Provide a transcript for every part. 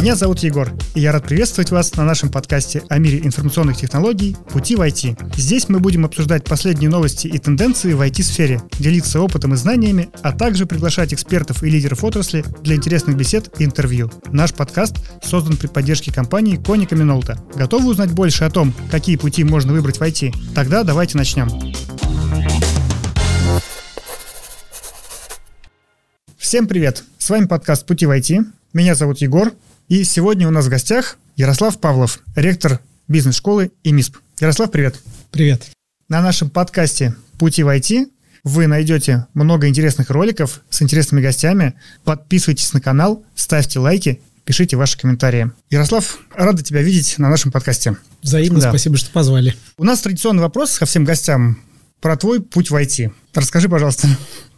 Меня зовут Егор, и я рад приветствовать вас на нашем подкасте о мире информационных технологий «Пути в IT». Здесь мы будем обсуждать последние новости и тенденции в IT-сфере, делиться опытом и знаниями, а также приглашать экспертов и лидеров отрасли для интересных бесед и интервью. Наш подкаст создан при поддержке компании Коника Минолта. Готовы узнать больше о том, какие пути можно выбрать в IT? Тогда давайте начнем. Всем привет! С вами подкаст «Пути в IT». Меня зовут Егор, и сегодня у нас в гостях Ярослав Павлов, ректор бизнес-школы и МИСП. Ярослав, привет. Привет. На нашем подкасте «Пути в IT» вы найдете много интересных роликов с интересными гостями. Подписывайтесь на канал, ставьте лайки, пишите ваши комментарии. Ярослав, рада тебя видеть на нашем подкасте. Взаимно, да. спасибо, что позвали. У нас традиционный вопрос ко всем гостям про твой путь в IT. Расскажи, пожалуйста,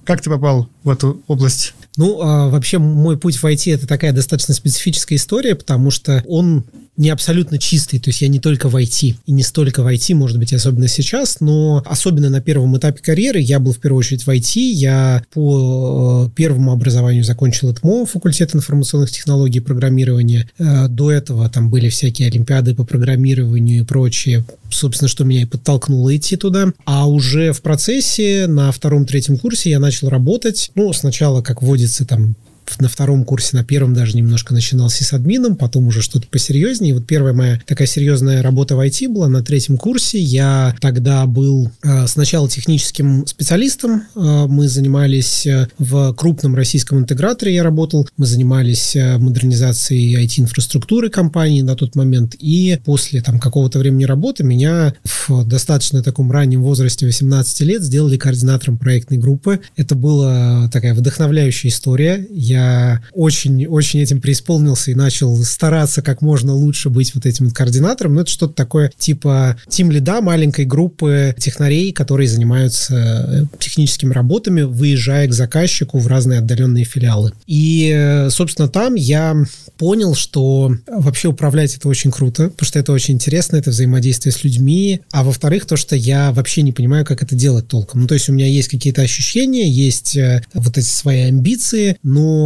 как ты попал в эту область? Ну, а, вообще, мой путь в IT это такая достаточно специфическая история, потому что он не абсолютно чистый, то есть я не только в IT, и не столько в IT, может быть, особенно сейчас, но особенно на первом этапе карьеры я был в первую очередь в IT, я по э, первому образованию закончил ИТМО, факультет информационных технологий и программирования, э, до этого там были всякие олимпиады по программированию и прочее, собственно, что меня и подтолкнуло идти туда, а уже в процессе на втором-третьем курсе я начал работать, ну, сначала, как водится, там, на втором курсе, на первом даже немножко начинал с админом, потом уже что-то посерьезнее. Вот первая моя такая серьезная работа в IT была на третьем курсе. Я тогда был э, сначала техническим специалистом. Э, мы занимались э, в крупном российском интеграторе, я работал. Мы занимались э, модернизацией IT-инфраструктуры компании на тот момент. И после там какого-то времени работы меня в достаточно таком раннем возрасте 18 лет сделали координатором проектной группы. Это была такая вдохновляющая история. Я очень-очень этим преисполнился и начал стараться как можно лучше быть вот этим координатором. Ну, это что-то такое типа тим лида маленькой группы технарей, которые занимаются э, техническими работами, выезжая к заказчику в разные отдаленные филиалы. И, э, собственно, там я понял, что вообще управлять это очень круто, потому что это очень интересно, это взаимодействие с людьми, а во-вторых, то, что я вообще не понимаю, как это делать толком. Ну, то есть у меня есть какие-то ощущения, есть э, вот эти свои амбиции, но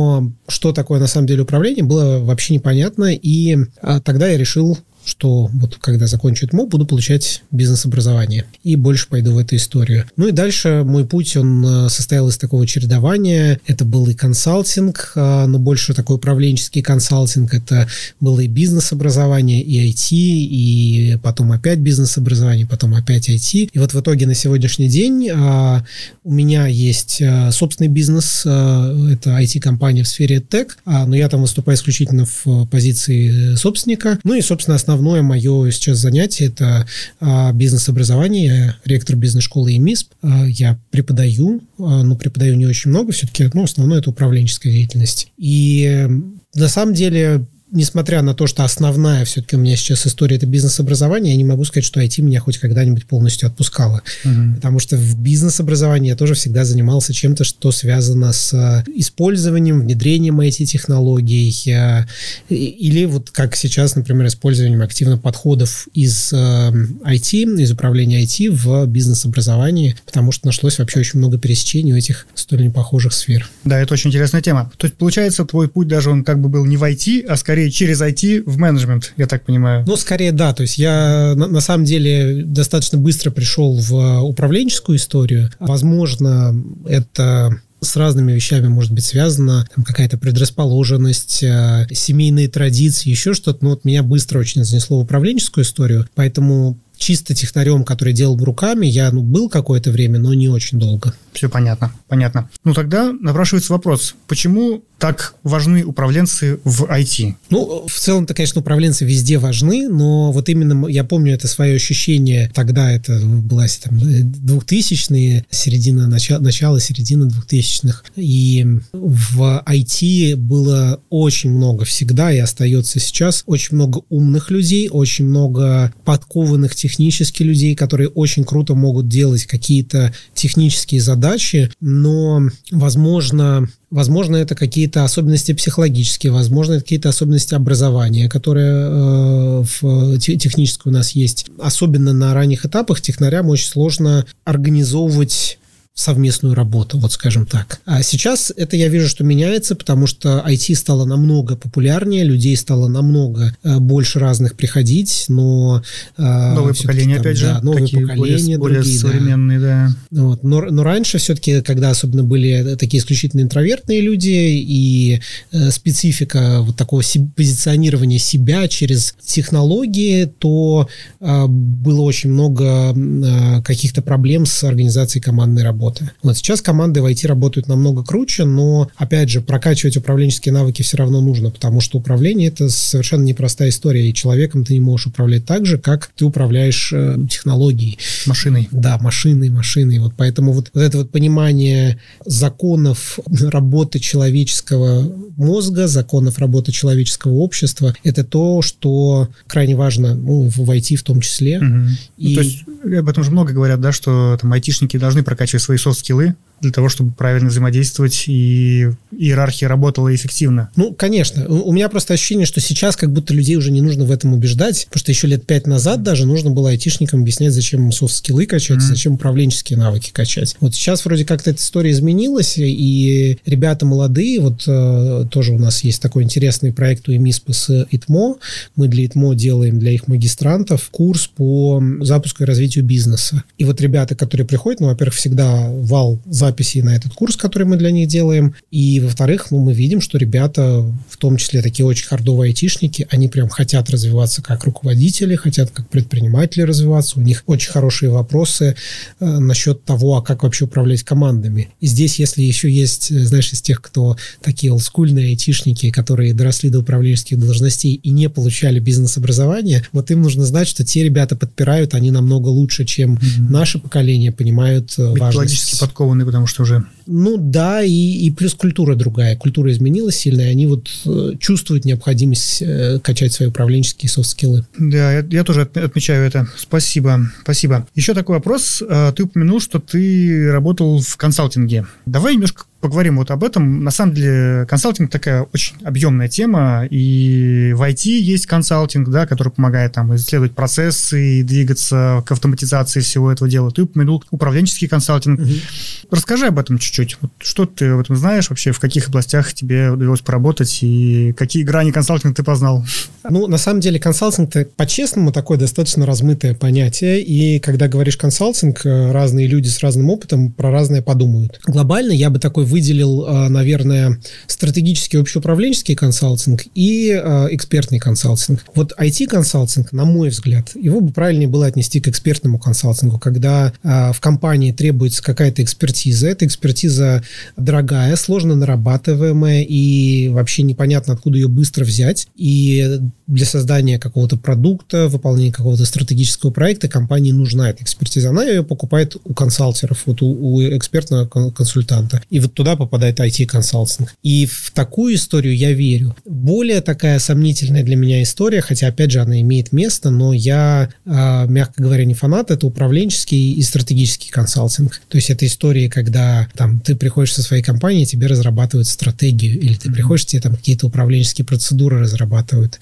что такое на самом деле управление, было вообще непонятно. И а, тогда я решил что вот когда закончу МО, буду получать бизнес-образование и больше пойду в эту историю. Ну и дальше мой путь, он э, состоял из такого чередования. Это был и консалтинг, а, но больше такой управленческий консалтинг. Это было и бизнес-образование, и IT, и потом опять бизнес-образование, потом опять IT. И вот в итоге на сегодняшний день а, у меня есть а, собственный бизнес, это IT-компания в сфере тег, но я там выступаю исключительно в позиции собственника. Ну и, собственно, основной основное мое сейчас занятие – это а, бизнес-образование. Я ректор бизнес-школы ЕМИСП. А, я преподаю, а, но преподаю не очень много. Все-таки ну, основное – это управленческая деятельность. И на самом деле несмотря на то, что основная все-таки у меня сейчас история это бизнес-образование, я не могу сказать, что IT меня хоть когда-нибудь полностью отпускало. Угу. Потому что в бизнес-образовании я тоже всегда занимался чем-то, что связано с э, использованием, внедрением IT-технологий э, или вот как сейчас, например, использованием активно подходов из IT, э, из управления IT в бизнес-образовании, потому что нашлось вообще очень много пересечений у этих столь непохожих сфер. Да, это очень интересная тема. То есть, получается, твой путь даже он как бы был не в IT, а скорее скорее через IT в менеджмент, я так понимаю. Ну, скорее да. То есть я на, на самом деле достаточно быстро пришел в управленческую историю. Возможно, это с разными вещами может быть связано, там какая-то предрасположенность, э, семейные традиции, еще что-то. Но вот меня быстро очень занесло в управленческую историю, поэтому чисто технарем, который делал руками, я ну, был какое-то время, но не очень долго. Все понятно, понятно. Ну тогда напрашивается вопрос, почему так важны управленцы в IT? Ну, в целом-то, конечно, управленцы везде важны, но вот именно я помню это свое ощущение, тогда это была там 2000-е, середина, начало, начало, середина 2000-х, и в IT было очень много всегда и остается сейчас, очень много умных людей, очень много подкованных технически людей, которые очень круто могут делать какие-то технические задачи, но, возможно, Возможно, это какие-то особенности психологические, возможно, какие-то особенности образования, которые э, в технической у нас есть. Особенно на ранних этапах технарям очень сложно организовывать совместную работу, вот скажем так. А сейчас это я вижу, что меняется, потому что IT стало намного популярнее, людей стало намного э, больше разных приходить, но... Э, новые поколения, там, опять же, да, новые поколения, более, более современные, да. да. Вот. Но, но раньше все-таки, когда особенно были такие исключительно интровертные люди и э, специфика вот такого позиционирования себя через технологии, то э, было очень много э, каких-то проблем с организацией командной работы работы. Вот сейчас команды в IT работают намного круче, но, опять же, прокачивать управленческие навыки все равно нужно, потому что управление – это совершенно непростая история, и человеком ты не можешь управлять так же, как ты управляешь э, технологией. Машиной. Да, машиной, машиной. Вот поэтому вот, вот это вот понимание законов работы человеческого мозга, законов работы человеческого общества – это то, что крайне важно ну, в IT в том числе. Угу. И... Ну, то есть об этом же много говорят, да, что там айтишники должны прокачивать свои софт-скиллы, для того, чтобы правильно взаимодействовать и иерархия работала эффективно. Ну, конечно. У меня просто ощущение, что сейчас как будто людей уже не нужно в этом убеждать, потому что еще лет пять назад даже нужно было айтишникам объяснять, зачем софт-скиллы качать, mm-hmm. зачем управленческие навыки качать. Вот сейчас вроде как-то эта история изменилась, и ребята молодые, вот э, тоже у нас есть такой интересный проект у ЭМИСПа с ИТМО. Мы для ИТМО делаем для их магистрантов курс по запуску и развитию бизнеса. И вот ребята, которые приходят, ну, во-первых, всегда вал за записи на этот курс, который мы для них делаем. И, во-вторых, ну, мы видим, что ребята, в том числе такие очень хардовые айтишники, они прям хотят развиваться как руководители, хотят как предприниматели развиваться. У них очень хорошие вопросы э, насчет того, а как вообще управлять командами. И здесь, если еще есть, э, знаешь, из тех, кто такие олдскульные айтишники, которые доросли до управленческих должностей и не получали бизнес-образование, вот им нужно знать, что те ребята подпирают, они намного лучше, чем mm-hmm. наше поколение понимают э, важность. подкованные, потому что уже... Ну да, и, и плюс культура другая. Культура изменилась сильно, и они вот э, чувствуют необходимость э, качать свои управленческие софт-скиллы. Да, я, я тоже отмечаю это. Спасибо, спасибо. Еще такой вопрос. Э, ты упомянул, что ты работал в консалтинге. Давай немножко поговорим вот об этом. На самом деле консалтинг такая очень объемная тема, и в IT есть консалтинг, да, который помогает там исследовать процессы и двигаться к автоматизации всего этого дела. Ты упомянул управленческий консалтинг. Угу. Расскажи об этом чуть-чуть. Вот что ты об этом знаешь вообще, в каких областях тебе удалось поработать и какие грани консалтинга ты познал? Ну, на самом деле консалтинг по-честному такое достаточно размытое понятие, и когда говоришь консалтинг, э, разные люди с разным опытом про разное подумают. Глобально я бы такой выделил, э, наверное, стратегический общеуправленческий консалтинг и э, экспертный консалтинг. Вот IT-консалтинг, на мой взгляд, его бы правильнее было отнести к экспертному консалтингу, когда э, в компании требуется какая-то экспертиза. Эта экспертиза дорогая, сложно нарабатываемая и вообще непонятно, откуда ее быстро взять. И для создания какого-то продукта, выполнения какого-то стратегического проекта компании нужна эта экспертиза. Она ее покупает у консалтеров, вот у, у экспертного консультанта. И вот туда попадает IT-консалтинг. И в такую историю я верю. Более такая сомнительная для меня история, хотя, опять же, она имеет место, но я, а, мягко говоря, не фанат, это управленческий и стратегический консалтинг. То есть это истории, когда там ты приходишь со своей компанией, тебе разрабатывают стратегию, или ты приходишь, тебе там какие-то управленческие процедуры разрабатывают.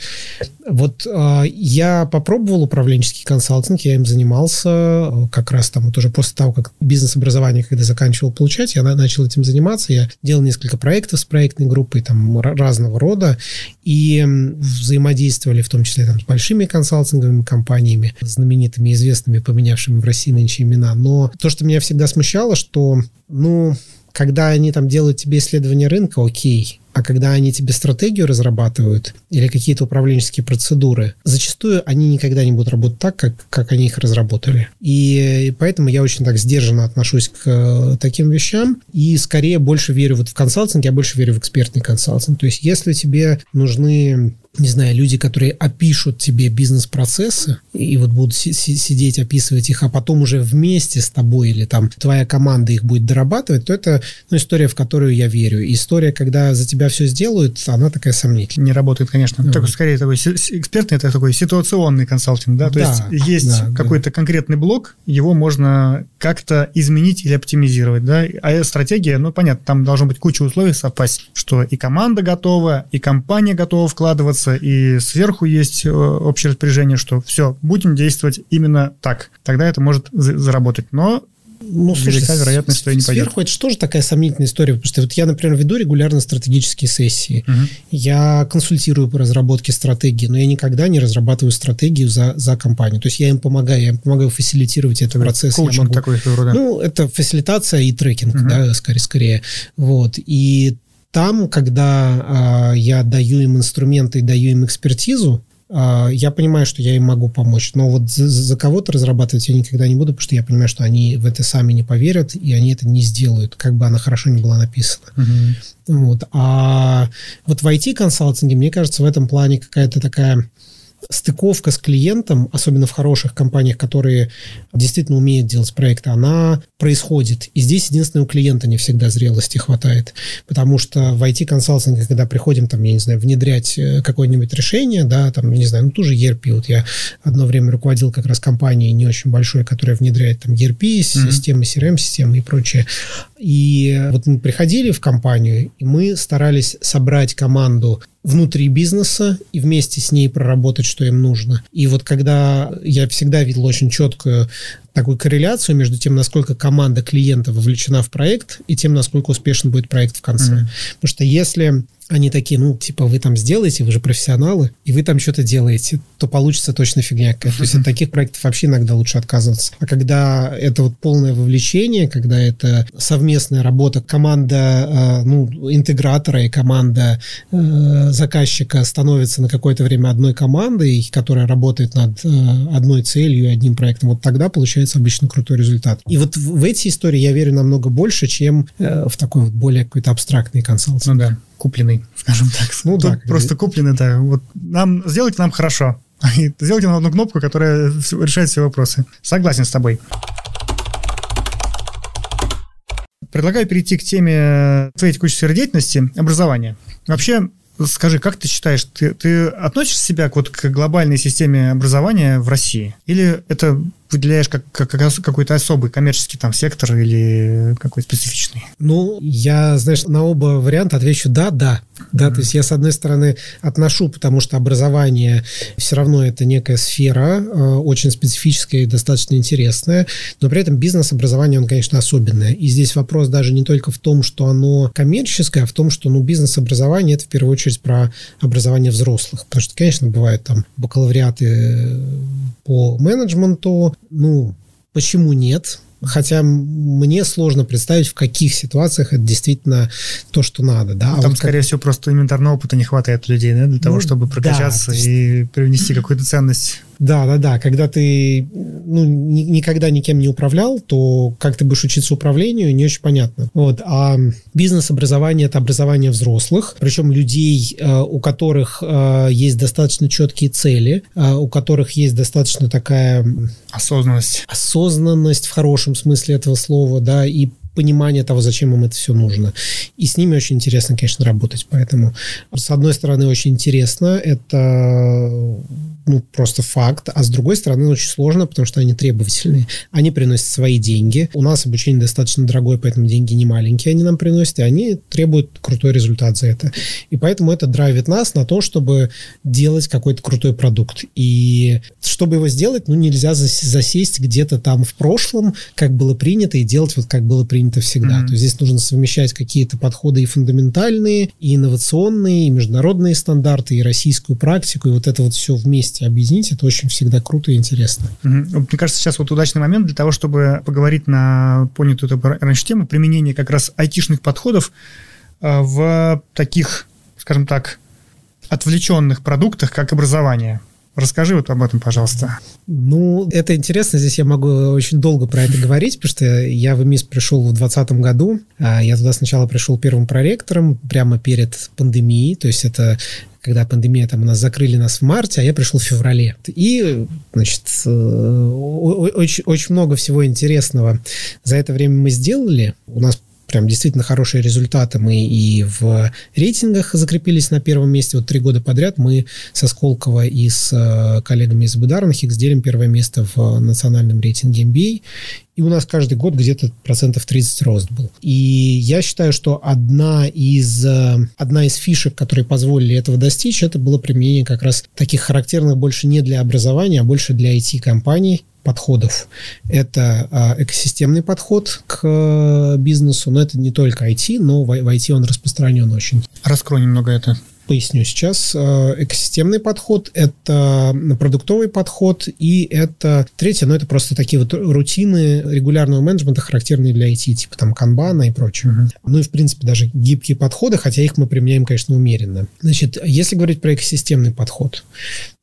Вот э, я попробовал управленческий консалтинг, я им занимался э, как раз там вот уже после того, как бизнес-образование, когда заканчивал получать, я начал этим заниматься, я делал несколько проектов с проектной группой там разного рода, и взаимодействовали в том числе там с большими консалтинговыми компаниями, знаменитыми, известными, поменявшими в России нынче имена. Но то, что меня всегда смущало, что, ну, когда они там делают тебе исследование рынка, окей, а когда они тебе стратегию разрабатывают или какие-то управленческие процедуры, зачастую они никогда не будут работать так, как, как они их разработали. И поэтому я очень так сдержанно отношусь к э, таким вещам и скорее больше верю вот в консалтинг, я больше верю в экспертный консалтинг. То есть если тебе нужны не знаю, люди, которые опишут тебе бизнес-процессы и вот будут си- сидеть, описывать их, а потом уже вместе с тобой или там твоя команда их будет дорабатывать, то это ну, история, в которую я верю. История, когда за тебя все сделают, она такая сомнительная. Не работает, конечно. Mm. Только скорее такой экспертный, это такой ситуационный консалтинг, да? То да, есть есть да, какой-то да. конкретный блок, его можно как-то изменить или оптимизировать, да? А стратегия, ну, понятно, там должно быть куча условий совпасть, что и команда готова, и компания готова вкладываться, и сверху есть э, общее распоряжение, что все, будем действовать именно так. Тогда это может заработать. Но ну, слушай, велика вероятность, что и не пойдет. Сверху это же тоже такая сомнительная история, потому что вот я, например, веду регулярно стратегические сессии, Мгм. я консультирую по разработке стратегии, но я никогда не разрабатываю стратегию за, за компанию. То есть я им помогаю, я им помогаю фасилитировать этот процесс. я Коучинг могу- такой рода. Ну, это фасилитация и трекинг, Мгм. да, скорее, скорее. Вот. И там, когда а, я даю им инструменты и даю им экспертизу, я понимаю, что я им могу помочь. Но вот за, за кого-то разрабатывать я никогда не буду, потому что я понимаю, что они в это сами не поверят, и они это не сделают, как бы она хорошо не была написана. Мгм. Вот. А вот в IT-консалтинге, мне кажется, в этом плане какая-то такая стыковка с клиентом, особенно в хороших компаниях, которые действительно умеют делать проекты, она происходит. И здесь единственное, у клиента не всегда зрелости хватает. Потому что в IT-консалтинге, когда приходим, там, я не знаю, внедрять э, какое-нибудь решение, да, там, не знаю, ну, ту же ERP, вот я одно время руководил как раз компанией не очень большой, которая внедряет там ERP, Мгм. системы, CRM-системы и прочее. И вот мы приходили в компанию, и мы старались собрать команду внутри бизнеса и вместе с ней проработать, что им нужно. И вот когда я всегда видел очень четкую такую корреляцию между тем, насколько команда клиента вовлечена в проект, и тем, насколько успешен будет проект в конце. Мгм. Потому что если они такие, ну, типа, вы там сделаете, вы же профессионалы, и вы там что-то делаете, то получится точно фигня какая-то. То есть от таких проектов вообще иногда лучше отказываться. А когда это вот полное вовлечение, когда это совместная работа, команда, э, ну, интегратора и команда э, заказчика становится на какое-то время одной командой, которая работает над э, одной целью и одним проектом, вот тогда получается обычно крутой результат. И вот в, эти истории я верю намного больше, чем в такой вот более какой-то абстрактный консалтинг. Ну да, купленный, скажем так. Ну Тут да, просто купленный, да. Вот нам сделайте нам хорошо. Сделайте нам одну кнопку, которая решает все вопросы. Согласен с тобой. Предлагаю перейти к теме твоей текущей сферы деятельности – образования. Вообще, скажи, как ты считаешь, ты, ты относишь себя вот, к глобальной системе образования в России? Или это выделяешь как, как, как какой-то особый коммерческий там сектор или какой-то специфичный? Ну, я, знаешь, на оба варианта отвечу да, да. Да, то есть я, с одной стороны, отношу, потому что образование все равно это некая сфера, э, очень специфическая и достаточно интересная, но при этом бизнес-образование, он, конечно, особенное. И здесь вопрос даже не только в том, что оно коммерческое, а в том, что, ну, бизнес-образование – это в первую очередь про образование взрослых. Потому что, конечно, бывают там бакалавриаты по менеджменту, ну, почему нет? Хотя мне сложно представить, в каких ситуациях это действительно то, что надо. Да? А Там, вот как- скорее всего, просто элементарного опыта не хватает людей, да, для того, Ну, чтобы да, прокачаться есть- и привнести какую-то ценность. Да, да, да. Когда ты ну, ни- никогда никем не управлял, то как ты будешь учиться управлению, не очень понятно. Вот. А бизнес-образование – это образование взрослых, причем людей, э, у которых э, есть достаточно четкие цели, э, у которых есть достаточно такая Осознанность. осознанность в хорошем смысле этого слова, да, и понимание того, зачем им это все нужно. И с ними очень интересно, конечно, работать. Поэтому, с одной стороны, очень интересно, это ну, просто факт, а с другой стороны, очень сложно, потому что они требовательные. Они приносят свои деньги. У нас обучение достаточно дорогое, поэтому деньги не маленькие они нам приносят, и они требуют крутой результат за это. И поэтому это драйвит нас на то, чтобы делать какой-то крутой продукт. И чтобы его сделать, ну, нельзя зас- засесть где-то там в прошлом, как было принято, и делать вот как было принято всегда. Мгм. То есть здесь нужно совмещать какие-то подходы и фундаментальные, и инновационные, и международные стандарты, и российскую практику, и вот это вот все вместе объединить, это очень всегда круто и интересно. Вот Мне кажется, сейчас вот удачный момент для того, чтобы поговорить на понятую раньше тему применения как раз айтишных подходов э, в таких, скажем так, отвлеченных продуктах, как образование. Расскажи вот об этом, пожалуйста. Ну, это интересно, здесь я могу очень долго про это говорить, потому что я в МИС пришел в 2020 году, а я туда сначала пришел первым проректором прямо перед пандемией, то есть это когда пандемия, там у нас закрыли нас в марте, а я пришел в феврале. И, значит, э, очень, очень много всего интересного за это время мы сделали. У нас прям действительно хорошие результаты. Мы и в рейтингах закрепились на первом месте. Вот три года подряд мы со Сколково и с э, коллегами из Бударнхикс делим первое место в национальном рейтинге MBA. И у нас каждый год где-то процентов 30 рост был. И я считаю, что одна из, э, одна из фишек, которые позволили этого достичь, это было применение как раз таких характерных больше не для образования, а больше для IT-компаний, подходов. Это а, экосистемный подход к бизнесу, но это не только IT, но в IT он распространен очень. Раскрой немного это поясню сейчас. Э, экосистемный подход – это продуктовый подход, и это третье, но это просто такие вот рутины регулярного менеджмента, характерные для IT, типа там канбана и прочего. Uh-huh. Ну и, в принципе, даже гибкие подходы, хотя их мы применяем, конечно, умеренно. Значит, если говорить про экосистемный подход,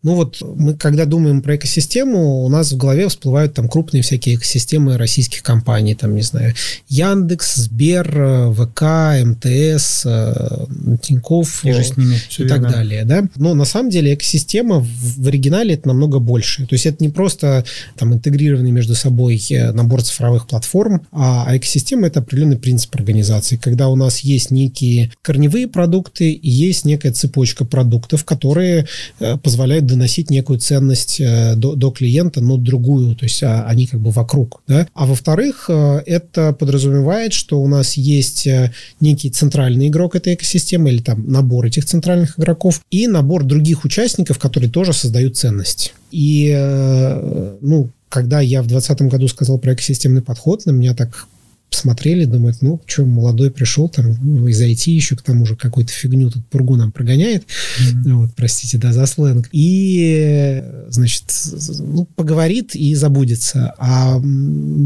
ну вот мы, когда думаем про экосистему, у нас в голове всплывают там крупные всякие экосистемы российских компаний, там, не знаю, Яндекс, Сбер, ВК, МТС, э, Тинькофф и, с ними, и так далее, да. Но на самом деле экосистема в оригинале это намного больше. То есть это не просто там интегрированный между собой э, набор цифровых платформ, а, а экосистема это определенный принцип организации, когда у нас есть некие корневые продукты и есть некая цепочка продуктов, которые э, позволяют доносить некую ценность э, до, до клиента, но другую, то есть а, они как бы вокруг. Да? А во-вторых, э, это подразумевает, что у нас есть э, некий центральный игрок этой экосистемы или там набор этих центральных игроков и набор других участников, которые тоже создают ценность. И, ну, когда я в 2020 году сказал про экосистемный подход, на меня так посмотрели, думают, ну, что, молодой пришел, там, ну, из IT еще к тому же какую-то фигню тут пургу нам прогоняет, mm-hmm. вот, простите, да, за сленг, и, значит, ну, поговорит и забудется. А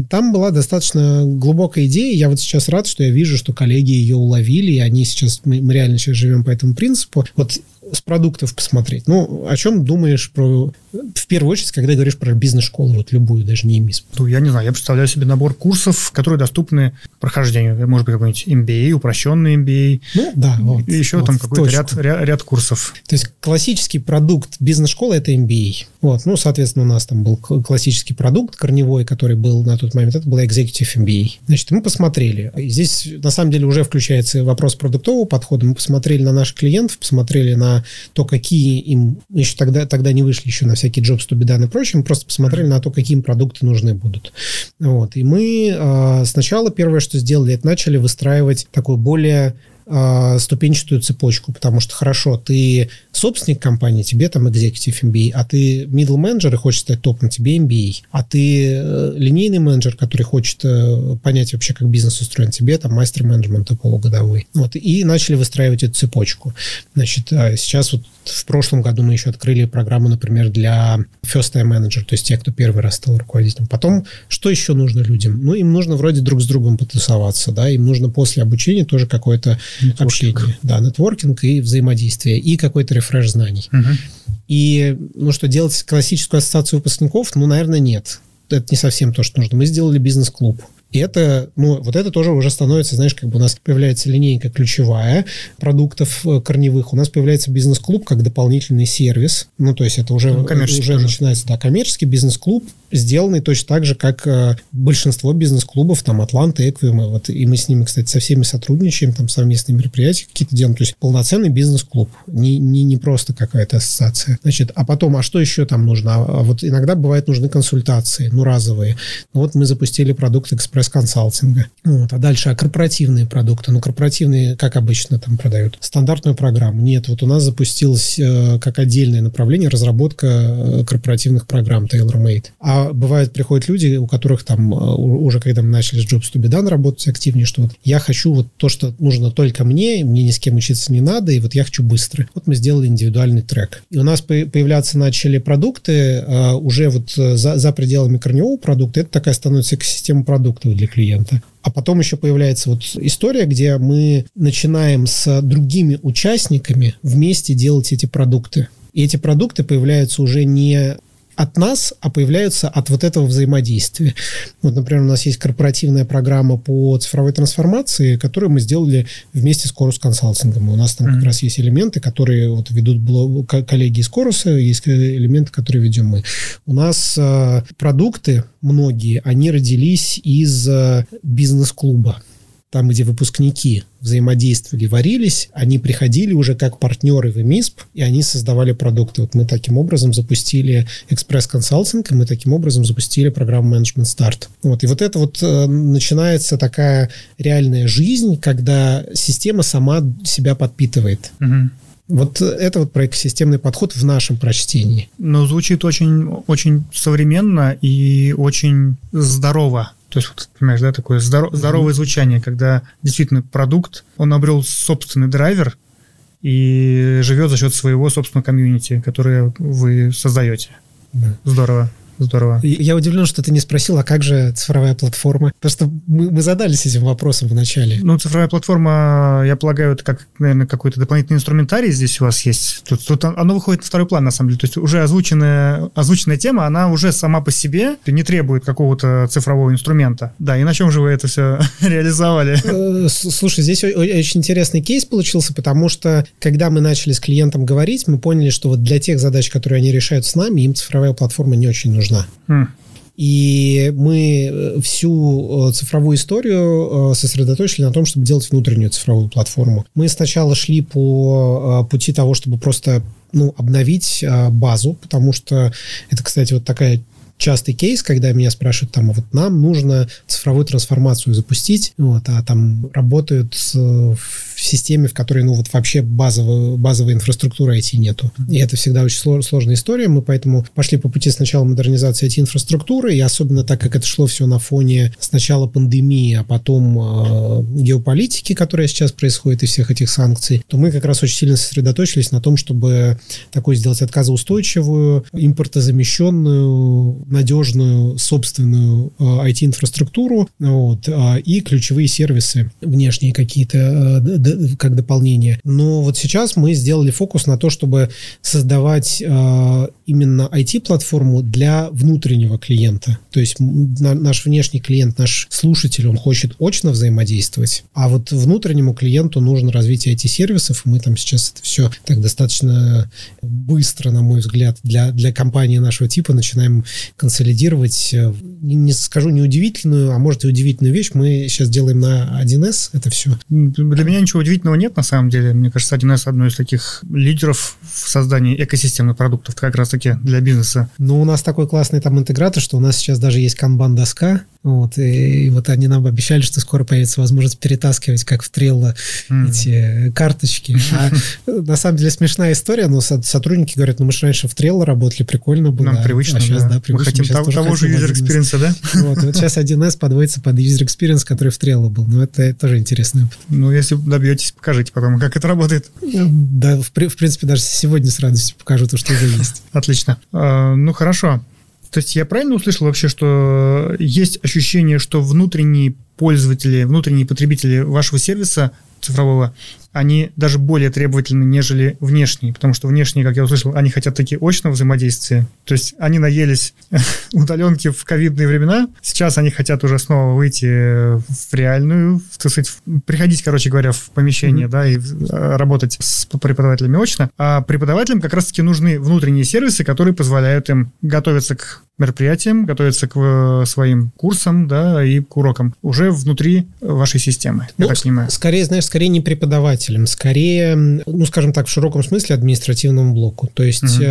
там была достаточно глубокая идея, я вот сейчас рад, что я вижу, что коллеги ее уловили, и они сейчас, мы, мы реально сейчас живем по этому принципу. Вот с продуктов посмотреть. Ну, о чем думаешь про... В первую очередь, когда говоришь про бизнес-школу, вот любую, даже не МИС. Ну, я не знаю, я представляю себе набор курсов, которые доступны прохождению. Может быть, какой-нибудь MBA, упрощенный MBA. Ну, да. Вот, и еще вот там какой-то ряд, ряд, ряд курсов. То есть классический продукт бизнес-школы – это MBA. Вот, ну, соответственно, у нас там был классический продукт корневой, который был на тот момент, это был Executive MBA. Значит, мы посмотрели. Здесь, на самом деле, уже включается вопрос продуктового подхода. Мы посмотрели на наших клиентов, посмотрели на то, какие им, еще тогда, тогда не вышли еще на всякие Jobs to be done и прочее, мы просто посмотрели на то, какие им продукты нужны будут. Вот. И мы э, сначала первое, что сделали, это начали выстраивать такой более э, ступенчатую цепочку, потому что хорошо, ты собственник компании, тебе там executive MBA, а ты middle менеджер и хочешь стать топом, тебе MBA, а ты э, линейный менеджер, который хочет э, понять вообще, как бизнес устроен, тебе там мастер менеджмента полугодовой. Вот, и начали выстраивать эту цепочку. Значит, а сейчас вот в прошлом году мы еще открыли программу, например, для first time manager, то есть те, кто первый раз стал руководителем. Потом, что еще нужно людям? Ну, им нужно вроде друг с другом потусоваться, да, им нужно после обучения тоже какое-то общение. Да, нетворкинг и взаимодействие, и какой-то рефреш знаний. Угу. И, ну, что делать классическую ассоциацию выпускников? Ну, наверное, нет. Это не совсем то, что нужно. Мы сделали бизнес-клуб. И это, ну, вот это тоже уже становится, знаешь, как бы у нас появляется линейка ключевая продуктов э, корневых, у нас появляется бизнес-клуб как дополнительный сервис. Ну, то есть это уже, ну, уже начинается, да, коммерческий бизнес-клуб, сделанный точно так же, как э, большинство бизнес-клубов, там, Атланта, Эквима, вот, и мы с ними, кстати, со всеми сотрудничаем, там, совместные мероприятия какие-то делаем, то есть полноценный бизнес-клуб, не, не, не просто какая-то ассоциация. Значит, а потом, а что еще там нужно? А, а вот иногда бывает нужны консультации, ну, разовые. Ну, вот мы запустили продукт экспресс-консалтинга. Вот, а дальше, а корпоративные продукты? Ну, корпоративные, как обычно, там продают стандартную программу. Нет, вот у нас запустилось э, как отдельное направление разработка э, корпоративных программ tailor-made. А а бывает, приходят люди, у которых там э, уже, когда мы начали с Jobs to be done работать активнее, что вот я хочу вот то, что нужно только мне, мне ни с кем учиться не надо, и вот я хочу быстро. Вот мы сделали индивидуальный трек. И у нас появляться начали продукты а, уже вот э, за, за пределами корневого продукта. Это такая становится экосистема продуктов для клиента. А потом еще появляется вот история, где мы начинаем с другими участниками вместе делать эти продукты. И эти продукты появляются уже не от нас, а появляются от вот этого взаимодействия. Вот, например, у нас есть корпоративная программа по цифровой трансформации, которую мы сделали вместе с Корус консалтингом. У нас там mm-hmm. как раз есть элементы, которые вот ведут блог, коллеги из Коруса, есть элементы, которые ведем мы. У нас э, продукты многие, они родились из э, бизнес-клуба там, где выпускники взаимодействовали, варились, они приходили уже как партнеры в МИСП, и они создавали продукты. Вот мы таким образом запустили экспресс-консалтинг, и мы таким образом запустили программу менеджмент старт. Вот. И вот это вот э, начинается такая реальная жизнь, когда система сама себя подпитывает. Угу. Вот это вот про экосистемный подход в нашем прочтении. Но звучит очень, очень современно и очень здорово. То есть, вот, понимаешь, да, такое здоров, здоровое звучание, когда действительно продукт, он обрел собственный драйвер и живет за счет своего собственного комьюнити, которое вы создаете. Да. Здорово. Здорово. Я удивлен, что ты не спросил, а как же цифровая платформа? Потому что мы, мы задались этим вопросом в начале. Ну, цифровая платформа, я полагаю, это как, наверное, какой-то дополнительный инструментарий здесь у вас есть. Тут, тут оно выходит на второй план, на самом деле. То есть уже озвученная, озвученная тема, она уже сама по себе не требует какого-то цифрового инструмента. Да, и на чем же вы это все реализовали? Э, слушай, здесь очень интересный кейс получился, потому что, когда мы начали с клиентом говорить, мы поняли, что вот для тех задач, которые они решают с нами, им цифровая платформа не очень нужна нужна. Mm. И мы э, всю э, цифровую историю э, сосредоточили на том, чтобы делать внутреннюю цифровую платформу. Мы сначала шли по пути того, чтобы просто ну, обновить базу, потому что это, кстати, вот такая частый кейс, когда меня спрашивают, там, а вот нам нужно цифровую трансформацию запустить, вот, а там работают в системе, в которой, ну, вот вообще базовой, базовой инфраструктуры IT нету. И это всегда очень сложная история. Мы поэтому пошли по пути сначала модернизации IT-инфраструктуры, и особенно так, как это шло все на фоне сначала пандемии, а потом э, геополитики, которая сейчас происходит, и всех этих санкций, то мы как раз очень сильно сосредоточились на том, чтобы такой сделать отказоустойчивую, импортозамещенную, надежную, собственную э, IT-инфраструктуру вот, э, и ключевые сервисы внешние какие-то э, как дополнение. Но вот сейчас мы сделали фокус на то, чтобы создавать э, именно IT-платформу для внутреннего клиента. То есть на, наш внешний клиент, наш слушатель, он хочет очно взаимодействовать, а вот внутреннему клиенту нужно развитие IT-сервисов, мы там сейчас это все так достаточно быстро, на мой взгляд, для, для компании нашего типа начинаем консолидировать. Не, не скажу неудивительную, а может и удивительную вещь. Мы сейчас делаем на 1С это все. Для меня ничего удивительного нет, на самом деле. Мне кажется, 1С одно из таких лидеров в создании экосистемных продуктов как раз-таки для бизнеса. Ну, у нас такой классный там интегратор, что у нас сейчас даже есть канбан-доска, вот, и, и вот они нам обещали, что скоро появится возможность перетаскивать, как в Trello, mm. эти карточки. А на самом деле смешная история, но сотрудники говорят, ну мы же раньше в Trello работали, прикольно было. Нам привычно, а сейчас, да. да привычно. Мы хотим мы того, того же user experience, да? Вот, вот сейчас 1С подводится под user experience, который в Trello был. Ну, это тоже интересный опыт. Ну, если добьетесь, покажите потом, как это работает. Да, в, в принципе, даже сегодня с радостью покажу то, что уже есть. Отлично. А, ну, хорошо. То есть я правильно услышал вообще, что есть ощущение, что внутренние пользователи, внутренние потребители вашего сервиса цифрового они даже более требовательны, нежели внешние, потому что внешние, как я услышал, они хотят такие очного взаимодействия. То есть они наелись удаленки в ковидные времена, сейчас они хотят уже снова выйти в реальную, так сказать, приходить, короче говоря, в помещение, mm-hmm. да, и э, работать с преподавателями очно. А преподавателям как раз-таки нужны внутренние сервисы, которые позволяют им готовиться к мероприятиям, готовиться к э, своим курсам, да, и к урокам уже внутри вашей системы, ну, я так понимаю. Скорее, знаешь, скорее не преподаватель пользователям, скорее, ну, скажем так, в широком смысле административному блоку. То есть угу.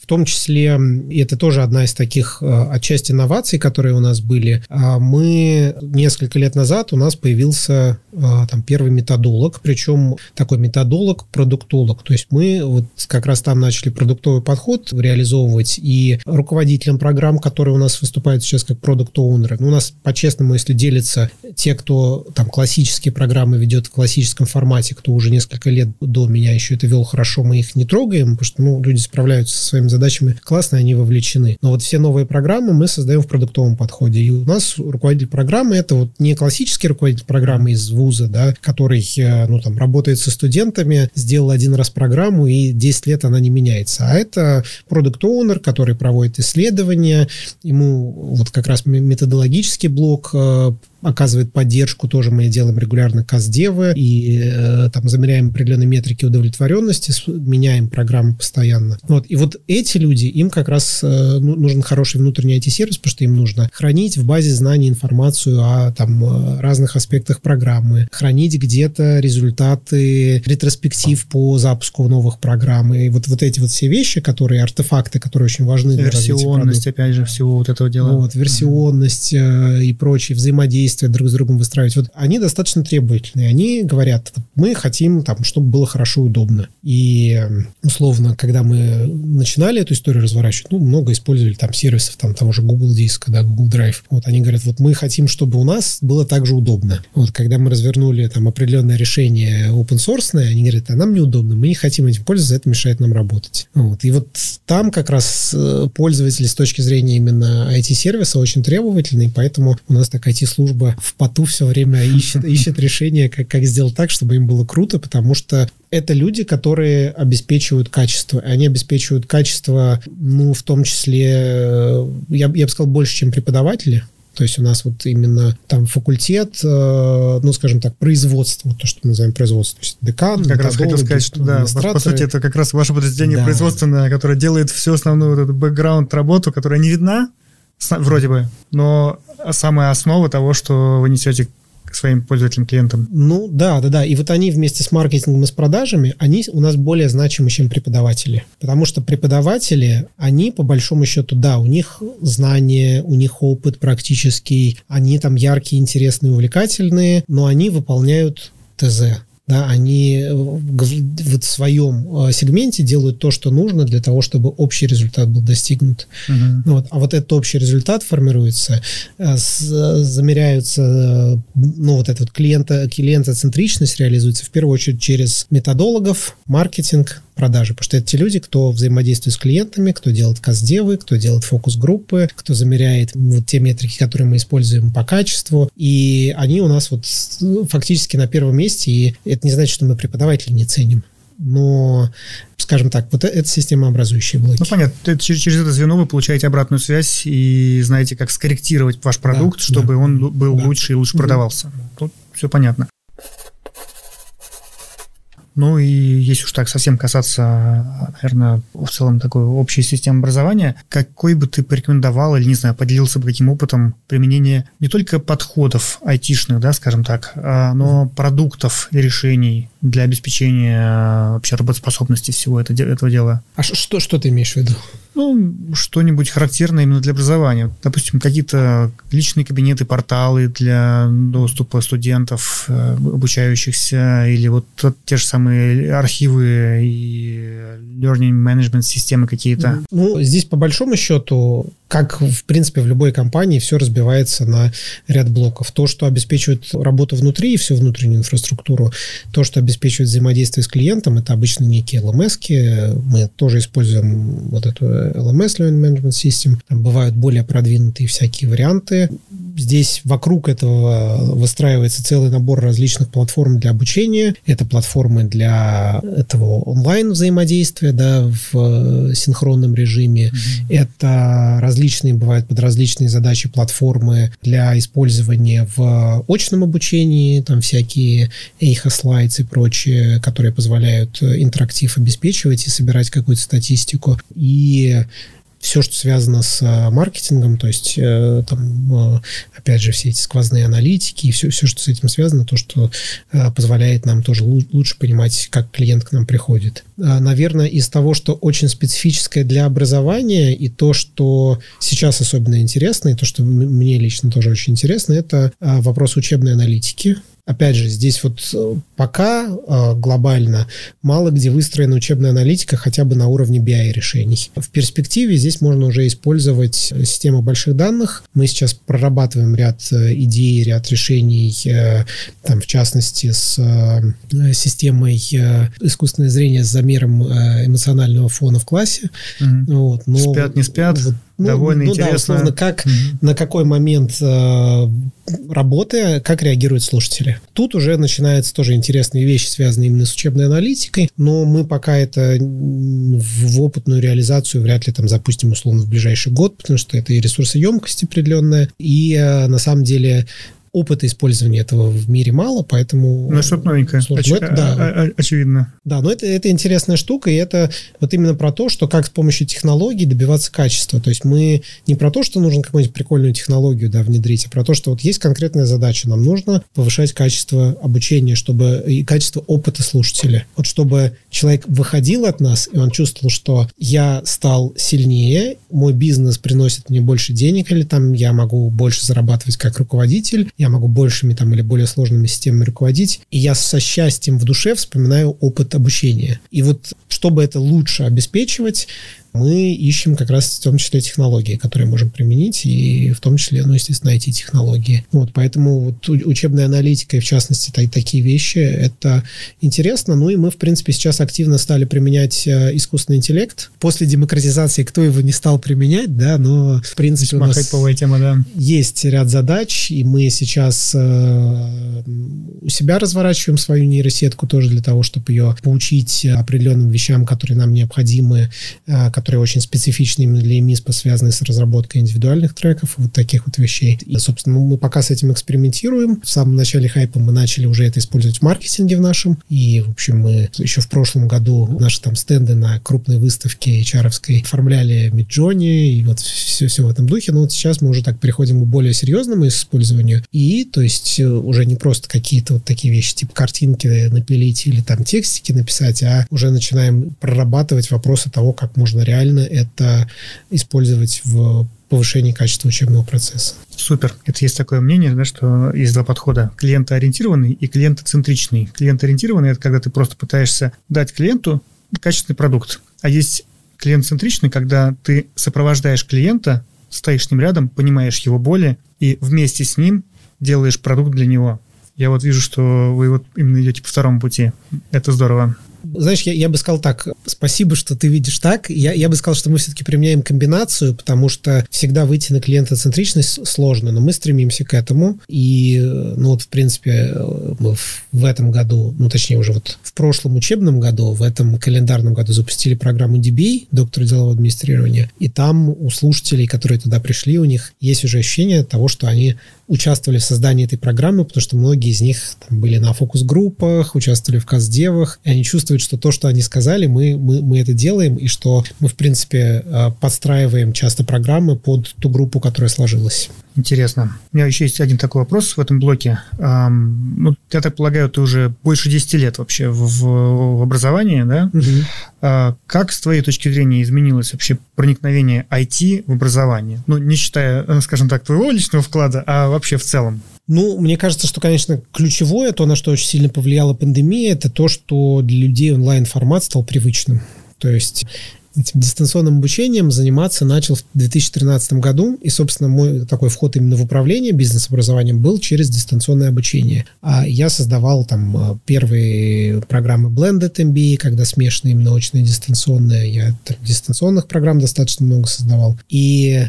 в том числе, и это тоже одна из таких э, отчасти инноваций, которые у нас были, а мы несколько лет назад у нас появился э, там первый методолог, причем такой методолог-продуктолог. То есть мы вот как раз там начали продуктовый подход реализовывать и руководителям программ, которые у нас выступают сейчас как продукт-оунеры. Ну, у нас, по-честному, если делиться те, кто там классические программы ведет в классическом формате, кто кто уже несколько лет до меня еще это вел хорошо, мы их не трогаем, потому что ну, люди справляются со своими задачами классно, они вовлечены. Но вот все новые программы мы создаем в продуктовом подходе. И у нас руководитель программы это вот не классический руководитель программы из вуза, да, который э, ну, там, работает со студентами, сделал один раз программу и 10 лет она не меняется. А это продукт оунер который проводит исследования, ему вот как раз методологический блок э, оказывает поддержку, тоже мы делаем регулярно каздевы и э, там замеряем определенные метрики удовлетворенности, меняем программы постоянно. Вот. И вот эти люди, им как раз э, ну, нужен хороший внутренний IT-сервис, потому что им нужно хранить в базе знаний информацию о там э, разных аспектах программы, хранить где-то результаты ретроспектив по запуску новых программ. И вот, вот эти вот все вещи, которые, артефакты, которые очень важны для Версионность, опять же, всего вот этого дела. Вот, версионность mm-hmm. и прочие взаимодействия взаимодействие друг с другом выстраивать. Вот они достаточно требовательные. Они говорят, мы хотим, там, чтобы было хорошо и удобно. И условно, когда мы начинали эту историю разворачивать, ну, много использовали там сервисов, там того же Google Диск, да, Google Drive. Вот они говорят, вот мы хотим, чтобы у нас было также удобно. Вот когда мы развернули там определенное решение open source, они говорят, а нам неудобно, мы не хотим этим пользоваться, это мешает нам работать. Вот. И вот там как раз э, пользователи с точки зрения именно IT-сервиса очень требовательны, поэтому у нас такая IT-служба в поту все время ищет, ищет решение, как, как сделать так, чтобы им было круто, потому что это люди, которые обеспечивают качество. Они обеспечивают качество, ну, в том числе, э, я, я бы сказал, больше, чем преподаватели. То есть у нас вот именно там факультет, э, ну, скажем так, производство, то, что мы называем производство. То есть декан, Как раз хотел сказать, что да, по сути, это как раз ваше подразделение да. производственное, которое делает всю основную вот эту бэкграунд-работу, которая не видна, вроде бы, но самая основа того, что вы несете к своим пользователям, клиентам. Ну, да, да, да. И вот они вместе с маркетингом и с продажами, они у нас более значимы, чем преподаватели. Потому что преподаватели, они, по большому счету, да, у них знания, у них опыт практический, они там яркие, интересные, увлекательные, но они выполняют ТЗ да, они э, в своем э, сегменте делают то, что нужно для того, чтобы общий результат был достигнут. Uh-huh. Вот. А вот этот общий результат формируется, э, замеряются, ну, вот эта вот клиента, клиентоцентричность реализуется в первую очередь через методологов, маркетинг, продажи, потому что это те люди, кто взаимодействует с клиентами, кто делает каздевы, кто делает фокус-группы, кто замеряет вот те метрики, которые мы используем по качеству, и они у нас вот фактически на первом месте, и это не значит, что мы преподавателей не ценим но, скажем так, вот это системообразующие блоки. Ну, понятно. Через, через это звено вы получаете обратную связь и знаете, как скорректировать ваш продукт, да, чтобы да, он был да. лучше и лучше продавался. Тут все понятно. Ну и если уж так совсем касаться, наверное, в целом такой общей системы образования, какой бы ты порекомендовал или, не знаю, поделился бы каким опытом применения не только подходов айтишных, да, скажем так, а, но продуктов и решений для обеспечения вообще работоспособности всего этого дела? А что, что ты имеешь в виду? ну, что-нибудь характерное именно для образования. Допустим, какие-то личные кабинеты, порталы для доступа студентов, э, обучающихся, или вот те же самые архивы и learning management системы какие-то. Ну, здесь по большому счету как, в принципе, в любой компании все разбивается на ряд блоков. То, что обеспечивает работу внутри и всю внутреннюю инфраструктуру, то, что обеспечивает взаимодействие с клиентом, это обычно некие LMS. -ки. Мы тоже используем вот эту LMS, Learning Management System. Там бывают более продвинутые всякие варианты. Здесь вокруг этого выстраивается целый набор различных платформ для обучения. Это платформы для этого онлайн взаимодействия, да, в синхронном режиме. Mm-hmm. Это различные различные, бывают под различные задачи платформы для использования в очном обучении, там всякие Echo Slides и прочее, которые позволяют интерактив обеспечивать и собирать какую-то статистику. И все, что связано с э, маркетингом, то есть э, там, э, опять же, все эти сквозные аналитики и все, все, что с этим связано, то, что позволяет нам тоже лучше понимать, как клиент к нам приходит. А, наверное, из того, что очень специфическое для образования, и то, что сейчас особенно интересно, и то, что мне лично тоже очень интересно, это вопрос учебной аналитики. Опять же, здесь вот э, пока э, глобально мало где выстроена учебная аналитика хотя бы на уровне BI решений. В перспективе здесь можно уже использовать систему больших данных. Мы сейчас прорабатываем ряд э, идей, ряд решений, там, в частности, с системой искусственного зрения с замером эмоционального фона в классе. Угу. Вот, но спят, не спят? Вот, Довольно ну, интересно. Да, условно, как, угу. на какой момент э, работы, как реагируют слушатели. Тут уже начинаются тоже интересные вещи, связанные именно с учебной аналитикой, но мы пока это в опытную реализацию вряд ли там запустим условно в ближайший год, потому что это и ресурсоемкость определенная, и э, на самом деле опыта использования этого в мире мало, поэтому... Ну, что-то новенькое, Оч- это, да, а, а, очевидно. Да, но это, это интересная штука, и это вот именно про то, что как с помощью технологий добиваться качества. То есть мы не про то, что нужно какую-нибудь прикольную технологию да, внедрить, а про то, что вот есть конкретная задача. Нам нужно повышать качество обучения, чтобы и качество опыта слушателя. Вот чтобы человек выходил от нас, и он чувствовал, что я стал сильнее, мой бизнес приносит мне больше денег, или там я могу больше зарабатывать как руководитель, я могу большими там или более сложными системами руководить, и я со счастьем в душе вспоминаю опыт обучения. И вот чтобы это лучше обеспечивать, мы ищем как раз в том числе технологии, которые можем применить, и в том числе, ну, естественно, IT-технологии. Вот, поэтому вот учебная аналитика, и в частности, та, такие вещи, это интересно. Ну, и мы, в принципе, сейчас активно стали применять э, искусственный интеллект. После демократизации кто его не стал применять, да, но, в принципе, у нас тема, да. есть ряд задач, и мы сейчас э, у себя разворачиваем свою нейросетку тоже для того, чтобы ее поучить определенным вещам, которые нам необходимы, э, которые очень специфичны именно для МИСПа, связанные с разработкой индивидуальных треков, вот таких вот вещей. И, собственно, мы пока с этим экспериментируем. В самом начале хайпа мы начали уже это использовать в маркетинге в нашем. И, в общем, мы еще в прошлом году наши там стенды на крупной выставке hr оформляли Миджони и вот все, все в этом духе. Но вот сейчас мы уже так переходим к более серьезному использованию. И, то есть, уже не просто какие-то вот такие вещи, типа картинки напилить или там текстики написать, а уже начинаем прорабатывать вопросы того, как можно реально это использовать в повышении качества учебного процесса. Супер. Это есть такое мнение, да, что есть два подхода. Клиентоориентированный и клиентоцентричный. Клиентоориентированный – это когда ты просто пытаешься дать клиенту качественный продукт. А есть клиент-центричный, когда ты сопровождаешь клиента, стоишь с ним рядом, понимаешь его боли и вместе с ним делаешь продукт для него. Я вот вижу, что вы вот именно идете по второму пути. Это здорово. Знаешь, я, я бы сказал так, спасибо, что ты видишь так. Я, я бы сказал, что мы все-таки применяем комбинацию, потому что всегда выйти на клиентоцентричность сложно, но мы стремимся к этому. И, ну вот, в принципе, мы в, в этом году, ну точнее уже вот в прошлом учебном году, в этом календарном году запустили программу DBA, доктор делового администрирования, и там у слушателей, которые туда пришли, у них есть уже ощущение того, что они участвовали в создании этой программы, потому что многие из них там, были на фокус-группах, участвовали в каздевах, и они чувствуют, что то, что они сказали, мы, мы, мы это делаем, и что мы, в принципе, э, подстраиваем часто программы под ту группу, которая сложилась. Интересно. У меня еще есть один такой вопрос в этом блоке. Эм, ну, я так полагаю, ты уже больше 10 лет вообще в, в образовании, да? Угу. Э, как, с твоей точки зрения, изменилось вообще проникновение IT в образование? Ну, не считая, э, скажем так, твоего личного вклада, а вообще в целом. Ну, мне кажется, что, конечно, ключевое, то, на что очень сильно повлияла пандемия, это то, что для людей онлайн-формат стал привычным. То есть этим дистанционным обучением заниматься начал в 2013 году, и, собственно, мой такой вход именно в управление бизнес-образованием был через дистанционное обучение. А я создавал там а, первые программы Blended MBA, когда смешанные именно очные дистанционные. Я дистанционных программ достаточно много создавал. И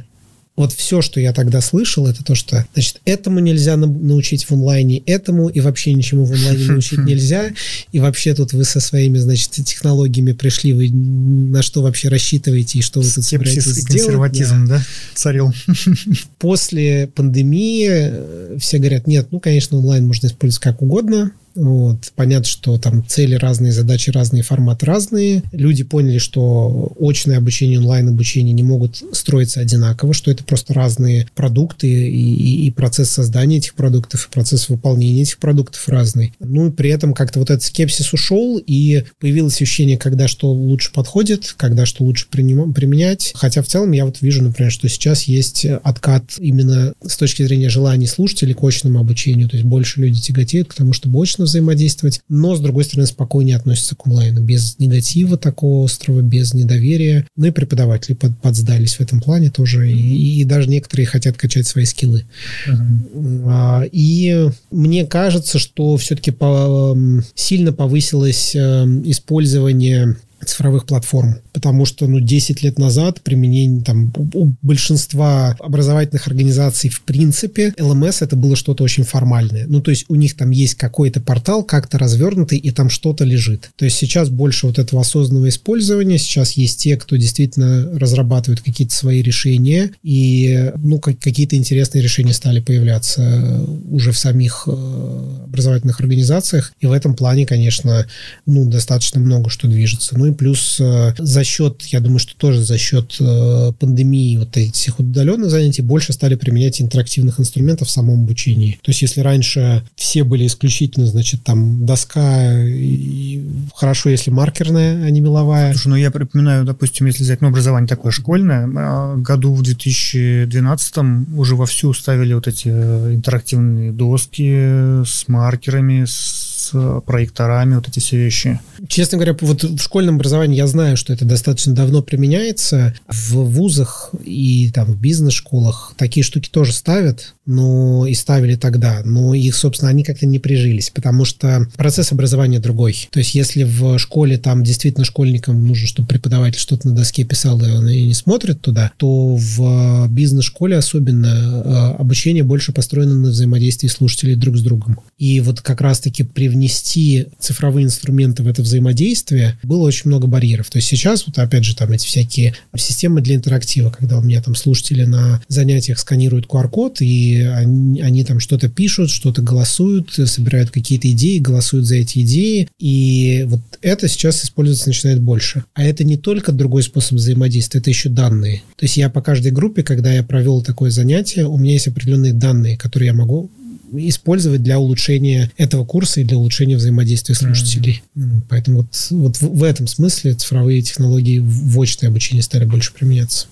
вот все, что я тогда слышал, это то, что, значит, этому нельзя научить в онлайне, этому и вообще ничему в онлайне научить нельзя, и вообще тут вы со своими, значит, технологиями пришли, вы на что вообще рассчитываете и что вы тут собираетесь сделать. консерватизм, да, да царил. После пандемии э, все говорят, нет, ну, конечно, онлайн можно использовать как угодно, вот. Понятно, что там цели разные, задачи разные, форматы разные. Люди поняли, что очное обучение, онлайн-обучение не могут строиться одинаково, что это просто разные продукты, и, и, и процесс создания этих продуктов, и процесс выполнения этих продуктов разный. Ну и при этом как-то вот этот скепсис ушел, и появилось ощущение, когда что лучше подходит, когда что лучше приним, применять. Хотя в целом я вот вижу, например, что сейчас есть откат именно с точки зрения желаний слушателей к очному обучению, то есть больше люди тяготеют к тому, чтобы очно взаимодействовать, но, с другой стороны, спокойнее относятся к онлайну, без негатива такого острого, без недоверия. Ну и преподаватели под, подсдались в этом плане тоже, и, и даже некоторые хотят качать свои скиллы. Uh-huh. И мне кажется, что все-таки по, сильно повысилось э, использование цифровых платформ, потому что, ну, 10 лет назад применение там у большинства образовательных организаций в принципе LMS это было что-то очень формальное. Ну, то есть у них там есть какой-то портал, как-то развернутый, и там что-то лежит. То есть сейчас больше вот этого осознанного использования, сейчас есть те, кто действительно разрабатывает какие-то свои решения, и, ну, какие-то интересные решения стали появляться уже в самих э, образовательных организациях. И в этом плане, конечно, ну, достаточно много что движется. Ну и плюс э, за счет, я думаю, что тоже за счет э, пандемии вот этих удаленных занятий больше стали применять интерактивных инструментов в самом обучении. То есть если раньше все были исключительно, значит, там доска и хорошо, если маркерная, а не меловая. Слушай, ну я припоминаю, допустим, если взять ну, образование такое школьное, а, году в 2012 уже вовсю ставили вот эти э, интерактивные доски с маркерами, с проекторами, вот эти все вещи. Честно говоря, вот в школьном образовании я знаю, что это достаточно давно применяется. В вузах и там в бизнес-школах такие штуки тоже ставят, но и ставили тогда, но их, собственно, они как-то не прижились, потому что процесс образования другой. То есть если в школе там действительно школьникам нужно, чтобы преподаватель что-то на доске писал, и он и не смотрит туда, то в бизнес-школе особенно э, обучение больше построено на взаимодействии слушателей друг с другом. И вот как раз-таки привнести цифровые инструменты в это взаимодействие было очень много барьеров. То есть сейчас вот опять же там эти всякие системы для интерактива, когда у меня там слушатели на занятиях сканируют QR-код и они, они там что-то пишут, что-то голосуют, собирают какие-то идеи, голосуют за эти идеи, и вот это сейчас использоваться начинает больше. А это не только другой способ взаимодействия, это еще данные. То есть я по каждой группе, когда я провел такое занятие, у меня есть определенные данные, которые я могу использовать для улучшения этого курса и для улучшения взаимодействия слушателей. Mm-hmm. Поэтому вот, вот в, в этом смысле цифровые технологии в очное обучение стали больше применяться.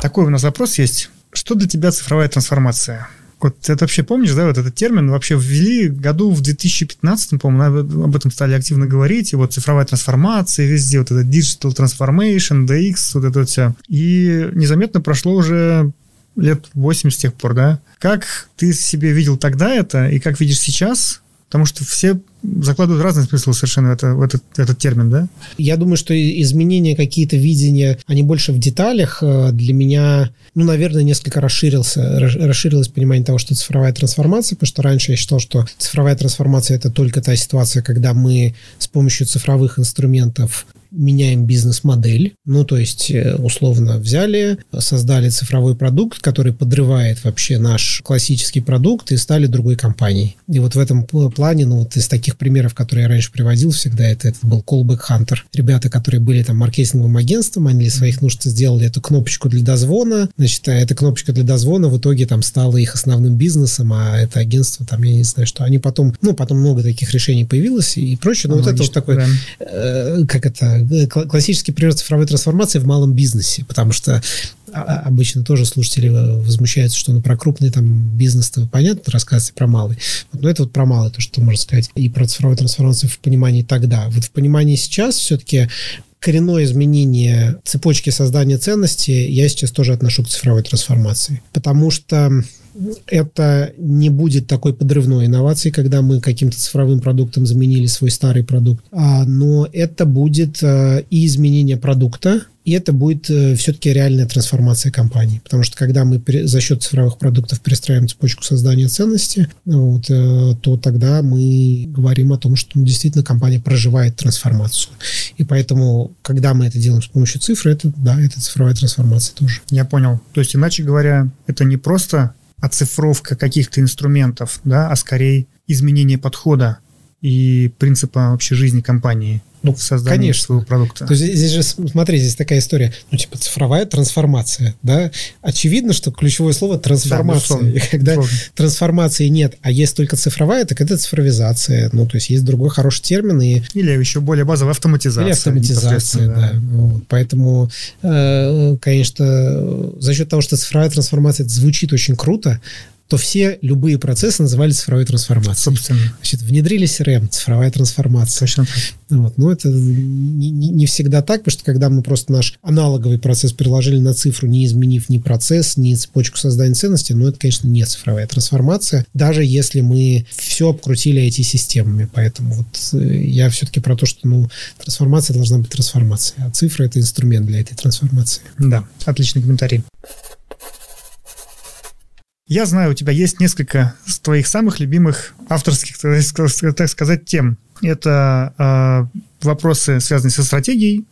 Такой у нас вопрос есть. Что для тебя цифровая трансформация? Вот ты это вообще помнишь, да, вот этот термин вообще ввели году в 2015, по-моему, об этом стали активно говорить, и вот цифровая трансформация везде, вот это digital transformation, DX, вот это все. И незаметно прошло уже лет 8 с тех пор, да? Как ты себе видел тогда это, и как видишь сейчас? Потому что все закладывают разный смысл совершенно в, это, в этот, этот термин, да? Я думаю, что изменения какие-то видения, они больше в деталях. Э, для меня, ну, наверное, несколько расширился, расширилось понимание того, что цифровая трансформация, потому что раньше я считал, что цифровая трансформация – это только та ситуация, когда мы с помощью цифровых инструментов меняем бизнес-модель. Ну, то есть, э, условно, взяли, создали цифровой продукт, который подрывает вообще наш классический продукт и стали другой компанией. И вот в этом плане, ну, вот из таких примеров, которые я раньше приводил всегда, это, это был Callback Hunter. Ребята, которые были там маркетинговым агентством, они для своих нужд сделали эту кнопочку для дозвона. Значит, а эта кнопочка для дозвона в итоге там стала их основным бизнесом, а это агентство там, я не знаю, что они потом, ну, потом много таких решений появилось и прочее. Но ну, вот это вот такой, да. э, как это, классический пример цифровой трансформации в малом бизнесе, потому что а, а, обычно тоже слушатели э, возмущаются, что ну, про крупный там бизнес-то понятно, рассказывать про малый. Вот, но это вот про малый, то, что можно сказать. И про цифровую трансформацию в понимании тогда. Вот в понимании сейчас все-таки коренное изменение цепочки создания ценности я сейчас тоже отношу к цифровой трансформации. Потому что это не будет такой подрывной инновацией, когда мы каким-то цифровым продуктом заменили свой старый продукт, а, но это будет э, и изменение продукта, и это будет э, все-таки реальная трансформация компании. Потому что когда мы за счет цифровых продуктов перестраиваем цепочку создания ценности, вот, э, то тогда мы говорим о том, что ну, действительно компания проживает трансформацию. И поэтому, когда мы это делаем с помощью цифры, это, да, это цифровая трансформация тоже. Я понял. То есть, иначе говоря, это не просто оцифровка каких-то инструментов, да, а скорее изменение подхода и принципа вообще жизни компании ну, в создании конечно. своего продукта. То есть здесь же, смотри, здесь такая история, ну, типа цифровая трансформация, да? Очевидно, что ключевое слово трансформация. Да, и когда условно. трансформации нет, а есть только цифровая, так это цифровизация. Ну, то есть есть другой хороший термин. И... Или еще более базовая автоматизация. Или автоматизация, да. да. Вот. Поэтому, э, конечно, за счет того, что цифровая трансформация это звучит очень круто, то все любые процессы называли цифровой трансформацией. Собственно. Значит, внедрили CRM, цифровая трансформация. Точно Вот. Но это не, не, не всегда так, потому что когда мы просто наш аналоговый процесс переложили на цифру, не изменив ни процесс, ни цепочку создания ценности, но это, конечно, не цифровая трансформация, даже если мы все обкрутили IT-системами. Поэтому вот э, я все-таки про то, что ну, трансформация должна быть трансформацией, а цифра — это инструмент для этой трансформации. Да, отличный комментарий. Я знаю, у тебя есть несколько твоих самых любимых авторских, так сказать, тем. Это э, вопросы, связанные со стратегией,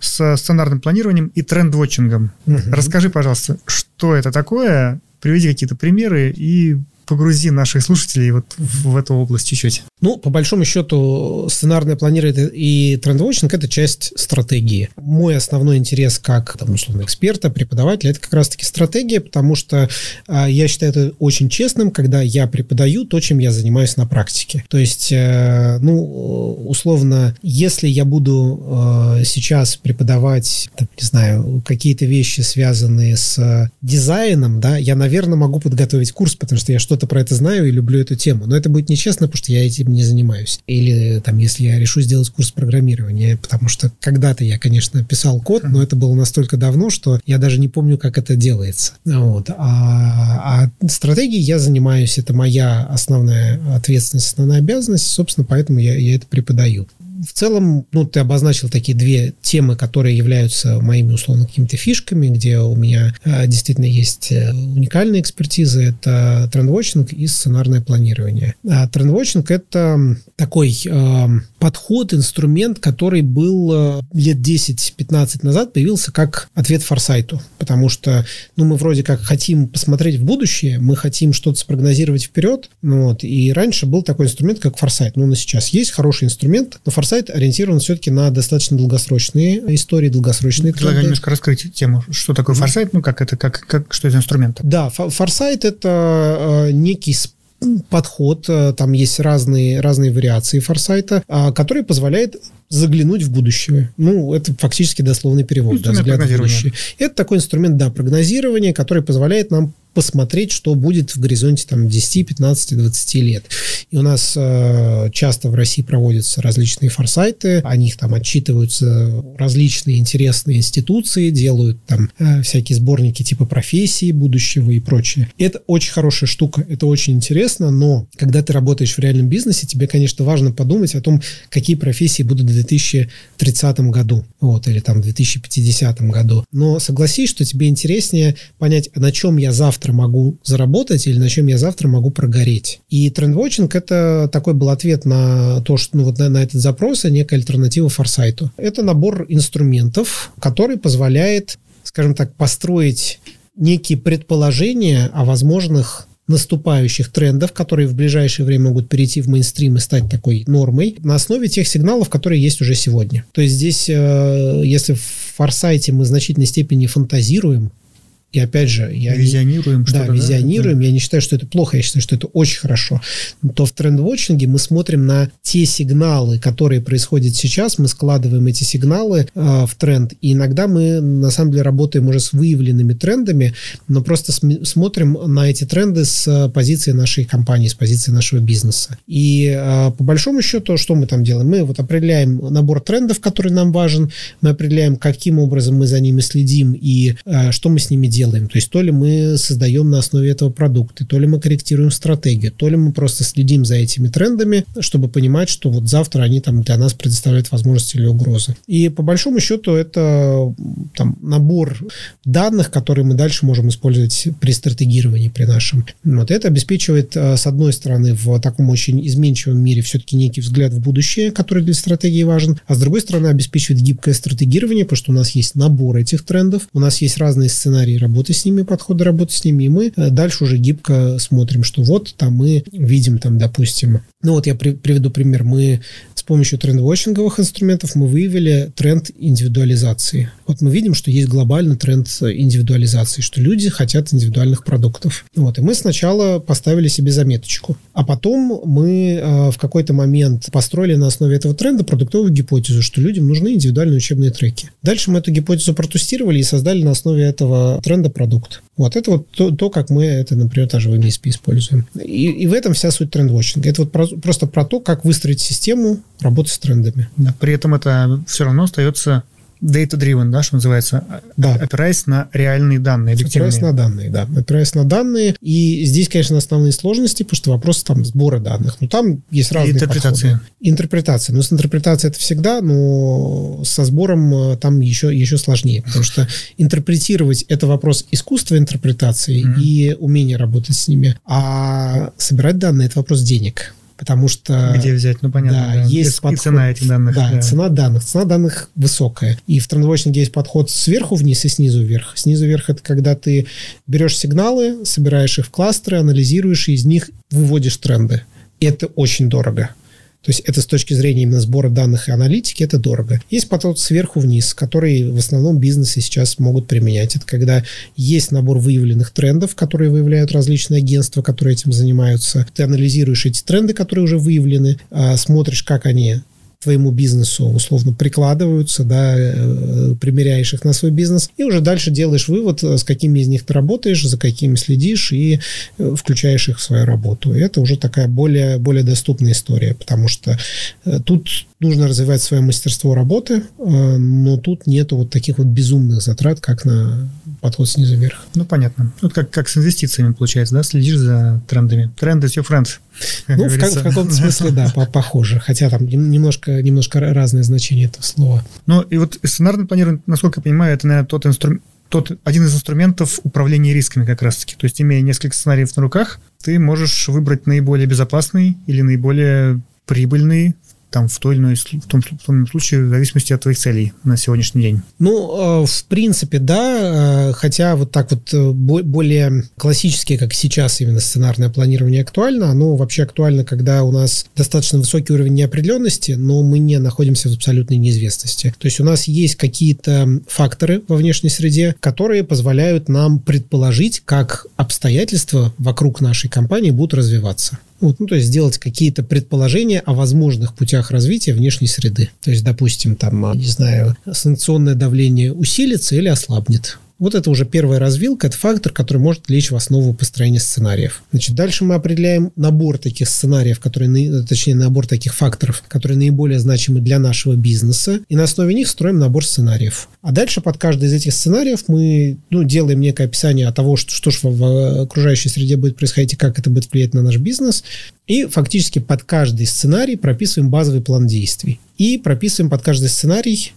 с сценарным планированием и тренд-вотчингом. Угу. Расскажи, пожалуйста, что это такое, приведи какие-то примеры и погрузи наших слушателей вот в эту область чуть-чуть. Ну, по большому счету, сценарное планирование и трендвотчинг – это часть стратегии. Мой основной интерес как, там, условно, эксперта, преподавателя – это как раз-таки стратегия, потому что э, я считаю это очень честным, когда я преподаю то, чем я занимаюсь на практике. То есть, э, ну, условно, если я буду э, сейчас преподавать, там, не знаю, какие-то вещи, связанные с дизайном, да, я, наверное, могу подготовить курс, потому что я что-то про это знаю и люблю эту тему. Но это будет нечестно, потому что я этим не занимаюсь. Или там, если я решу сделать курс программирования, потому что когда-то я, конечно, писал код, но это было настолько давно, что я даже не помню, как это делается. Вот. А, а стратегией я занимаюсь, это моя основная ответственность, основная обязанность, собственно, поэтому я, я это преподаю в целом, ну, ты обозначил такие две темы, которые являются моими, условно, какими-то фишками, где у меня э, действительно есть э, уникальная экспертиза. Это трендвотчинг и сценарное планирование. А трендвотчинг — это такой э, подход, инструмент, который был э, лет 10-15 назад появился как ответ форсайту. Потому что, ну, мы вроде как хотим посмотреть в будущее, мы хотим что-то спрогнозировать вперед, ну, вот, и раньше был такой инструмент, как форсайт. Ну, на сейчас есть хороший инструмент, но форсайт сайт ориентирован все-таки на достаточно долгосрочные истории, долгосрочные Предлагаю тренды. немножко раскрыть тему. Что такое форсайт? Ну, как это, как, как, что это инструмент? Да, форсайт – это э, некий подход, э, там есть разные, разные вариации форсайта, а, который позволяет заглянуть в будущее. Ну, это фактически дословный перевод. Да, взгляд в будущее. Это такой инструмент, да, прогнозирования, который позволяет нам посмотреть, что будет в горизонте там 10, 15, 20 лет. И у нас э, часто в России проводятся различные форсайты, о них там отчитываются различные интересные институции, делают там э, всякие сборники типа профессии будущего и прочее. Это очень хорошая штука, это очень интересно, но когда ты работаешь в реальном бизнесе, тебе, конечно, важно подумать о том, какие профессии будут в 2030 году, вот, или там в 2050 году. Но согласись, что тебе интереснее понять, на чем я завтра завтра могу заработать или на чем я завтра могу прогореть. И трендвотчинг это такой был ответ на то, что ну, вот на, на этот запрос, а некая альтернатива форсайту. Это набор инструментов, который позволяет, скажем так, построить некие предположения о возможных наступающих трендов, которые в ближайшее время могут перейти в мейнстрим и стать такой нормой, на основе тех сигналов, которые есть уже сегодня. То есть здесь, э, если в форсайте мы в значительной степени фантазируем, и опять же, я визионируем, да, что-то, визионируем. Да? Я не считаю, что это плохо, я считаю, что это очень хорошо. То в тренд-вотчинге мы смотрим на те сигналы, которые происходят сейчас, мы складываем эти сигналы э, в тренд. И иногда мы на самом деле работаем уже с выявленными трендами, но просто см- смотрим на эти тренды с позиции нашей компании, с позиции нашего бизнеса. И э, по большому счету, что мы там делаем? Мы вот определяем набор трендов, который нам важен, мы определяем, каким образом мы за ними следим и э, что мы с ними делаем делаем. То есть то ли мы создаем на основе этого продукты, то ли мы корректируем стратегию, то ли мы просто следим за этими трендами, чтобы понимать, что вот завтра они там для нас предоставляют возможности или угрозы. И по большому счету это там набор данных, которые мы дальше можем использовать при стратегировании, при нашем. Вот это обеспечивает, э, с одной стороны, в таком очень изменчивом мире все-таки некий взгляд в будущее, который для стратегии важен, а с другой стороны обеспечивает гибкое стратегирование, потому что у нас есть набор этих трендов, у нас есть разные сценарии работы с ними, подходы работы с ними, и мы э, дальше уже гибко смотрим, что вот там мы видим там, допустим, ну вот я при, приведу пример, мы с помощью тренд-вотчинговых инструментов мы выявили тренд индивидуализации. Вот мы видим, что есть глобальный тренд индивидуализации, что люди хотят индивидуальных продуктов. Вот, и мы сначала поставили себе заметочку, а потом мы э, в какой-то момент построили на основе этого тренда продуктовую гипотезу, что людям нужны индивидуальные учебные треки. Дальше мы эту гипотезу протестировали и создали на основе этого тренда продукт. Вот это вот то, то как мы это, например, даже в MSP используем. И, и в этом вся суть тренд-вотчинга. Это вот про, просто про то, как выстроить систему работы с трендами. Да, при этом это все равно остается data-driven, да, что называется, да. опираясь на реальные данные, объективные. Опираясь на данные, да, опираясь на данные. И здесь, конечно, основные сложности, потому что вопрос там сбора данных. Ну, там есть разные интерпретации. Подходы. Интерпретация. Ну, с интерпретацией это всегда, но со сбором э, там еще, еще сложнее, потому что интерпретировать это вопрос искусства интерпретации mm-hmm. и умения работать с ними, а собирать данные это вопрос денег потому что... Где взять? Ну, понятно. Да, да. есть и, подход, и цена этих данных. Да, да, цена данных. Цена данных высокая. И в трендвотчинге есть подход сверху вниз и снизу вверх. Снизу вверх – это когда ты берешь сигналы, собираешь их в кластеры, анализируешь, и из них выводишь тренды. И это очень дорого. То есть это с точки зрения именно сбора данных и аналитики, это дорого. Есть подход сверху вниз, который в основном бизнесы сейчас могут применять. Это когда есть набор выявленных трендов, которые выявляют различные агентства, которые этим занимаются. Ты анализируешь эти тренды, которые уже выявлены, а, смотришь, как они твоему бизнесу условно прикладываются, да, э, примеряешь их на свой бизнес, и уже дальше делаешь вывод, э, с какими из них ты работаешь, за какими следишь, и э, включаешь их в свою работу. И это уже такая более, более доступная история, потому что тут нужно развивать свое мастерство работы, но тут нету вот таких вот безумных затрат, как на подход снизу вверх. Ну, понятно. Вот как, как с инвестициями получается, да? Следишь за трендами. Тренд is your friend. Ну, в, в каком-то смысле, да, похоже. Хотя там немножко, немножко разное значение этого слова. Ну, и вот сценарное планирование, насколько я понимаю, это, наверное, тот инструмент, тот один из инструментов управления рисками как раз-таки. То есть, имея несколько сценариев на руках, ты можешь выбрать наиболее безопасный или наиболее прибыльный там в той или иной в том, в том случае в зависимости от твоих целей на сегодняшний день? Ну, э, в принципе, да, э, хотя вот так вот э, более классические, как сейчас именно сценарное планирование актуально, оно вообще актуально, когда у нас достаточно высокий уровень неопределенности, но мы не находимся в абсолютной неизвестности. То есть у нас есть какие-то факторы во внешней среде, которые позволяют нам предположить, как обстоятельства вокруг нашей компании будут развиваться. Вот, ну, то есть сделать какие-то предположения о возможных путях развития внешней среды. То есть, допустим, там, а, не знаю, санкционное давление усилится или ослабнет. Вот это уже первая развилка, это фактор, который может лечь в основу построения сценариев. Значит, дальше мы определяем набор таких сценариев, которые, точнее, набор таких факторов, которые наиболее значимы для нашего бизнеса, и на основе них строим набор сценариев. А дальше под каждый из этих сценариев мы ну, делаем некое описание того, что, что же в окружающей среде будет происходить и как это будет влиять на наш бизнес. И фактически под каждый сценарий прописываем базовый план действий. И прописываем под каждый сценарий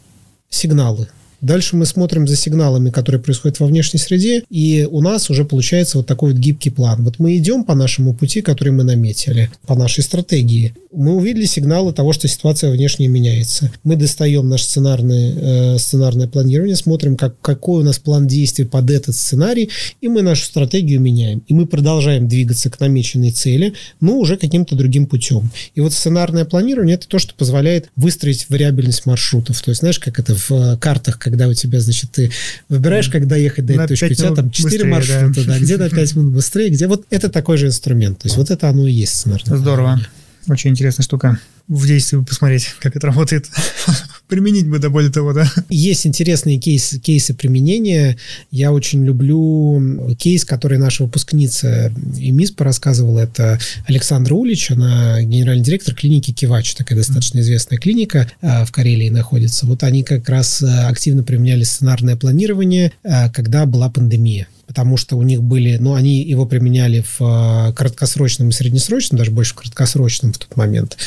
сигналы. Дальше мы смотрим за сигналами, которые происходят во внешней среде, и у нас уже получается вот такой вот гибкий план. Вот мы идем по нашему пути, который мы наметили, по нашей стратегии. Мы увидели сигналы того, что ситуация внешне меняется. Мы достаем наш сценарный, э, сценарное планирование, смотрим, как, какой у нас план действий под этот сценарий, и мы нашу стратегию меняем. И мы продолжаем двигаться к намеченной цели, но уже каким-то другим путем. И вот сценарное планирование – это то, что позволяет выстроить вариабельность маршрутов. То есть, знаешь, как это в э, картах, когда у тебя, значит, ты выбираешь, когда ехать до этой точки, у тебя там 4 маршрута, да. да, где на 5 минут быстрее, где вот это такой же инструмент. То есть вот это оно и есть сценарное. Здорово. Очень интересная штука в действии посмотреть, как это работает. Применить бы, да, более того, да. Есть интересные кейсы, кейсы применения. Я очень люблю кейс, который наша выпускница ИМИС рассказывала. Это Александра Улич, она генеральный директор клиники Кивач, такая достаточно известная клиника а, в Карелии находится. Вот они как раз а, активно применяли сценарное планирование, а, когда была пандемия потому что у них были, ну, они его применяли в краткосрочном и среднесрочном, даже больше в краткосрочном в тот момент.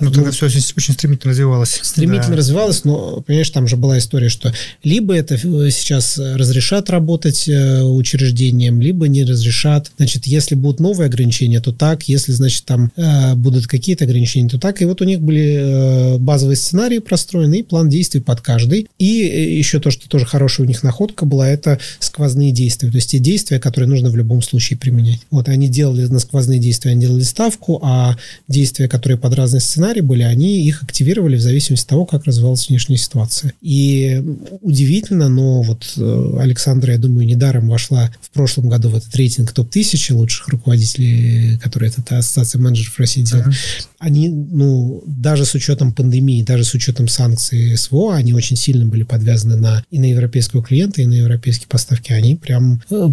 Э, ну, тогда ну, все очень, стремительно развивалось. Стремительно да. развивалось, но, понимаешь, там же была история, что либо это сейчас разрешат работать э, учреждением, либо не разрешат. Значит, если будут новые ограничения, то так, если, значит, там будут какие-то ограничения, то так. И вот у них были базовые сценарии простроены и план действий под каждый. И еще то, что тоже хорошая у них находка была, это сквозные действия. То есть те действия, которые нужно в любом случае применять. Вот они делали на сквозные действия, они делали ставку, а действия, которые под разные сценарии были, они их активировали в зависимости от того, как развивалась внешняя ситуация. И удивительно, но вот э, Александра, я думаю, недаром вошла в прошлом году в этот рейтинг топ-1000 лучших руководителей, которые это ассоциация менеджеров России делает. Uh-huh. Они, ну, даже с учетом пандемии, даже с учетом санкций СВО, они очень сильно были подвязаны на и на европейского клиента, и на европейские поставки. Они прям Э,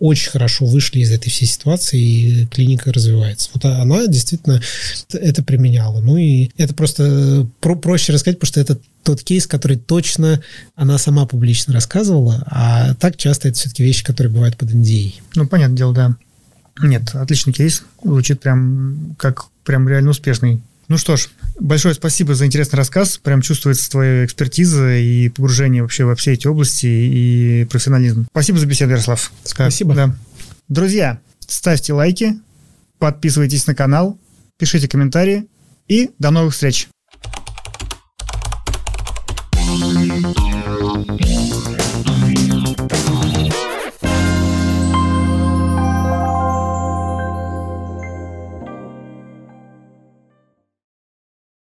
очень хорошо вышли из этой всей ситуации, и клиника развивается. Вот она действительно это применяла. Ну и это просто про проще рассказать, потому что это тот кейс, который точно она сама публично рассказывала, а так часто это все-таки вещи, которые бывают под NDA. Ну, понятное дело, да. Нет, отличный кейс. Звучит прям как прям реально успешный. Ну что ж, большое спасибо за интересный рассказ. Прям чувствуется твоя экспертиза и погружение вообще во все эти области и профессионализм. Спасибо за беседу, Ярослав. Спасибо. Да. Друзья, ставьте лайки, подписывайтесь на канал, пишите комментарии и до новых встреч! thank you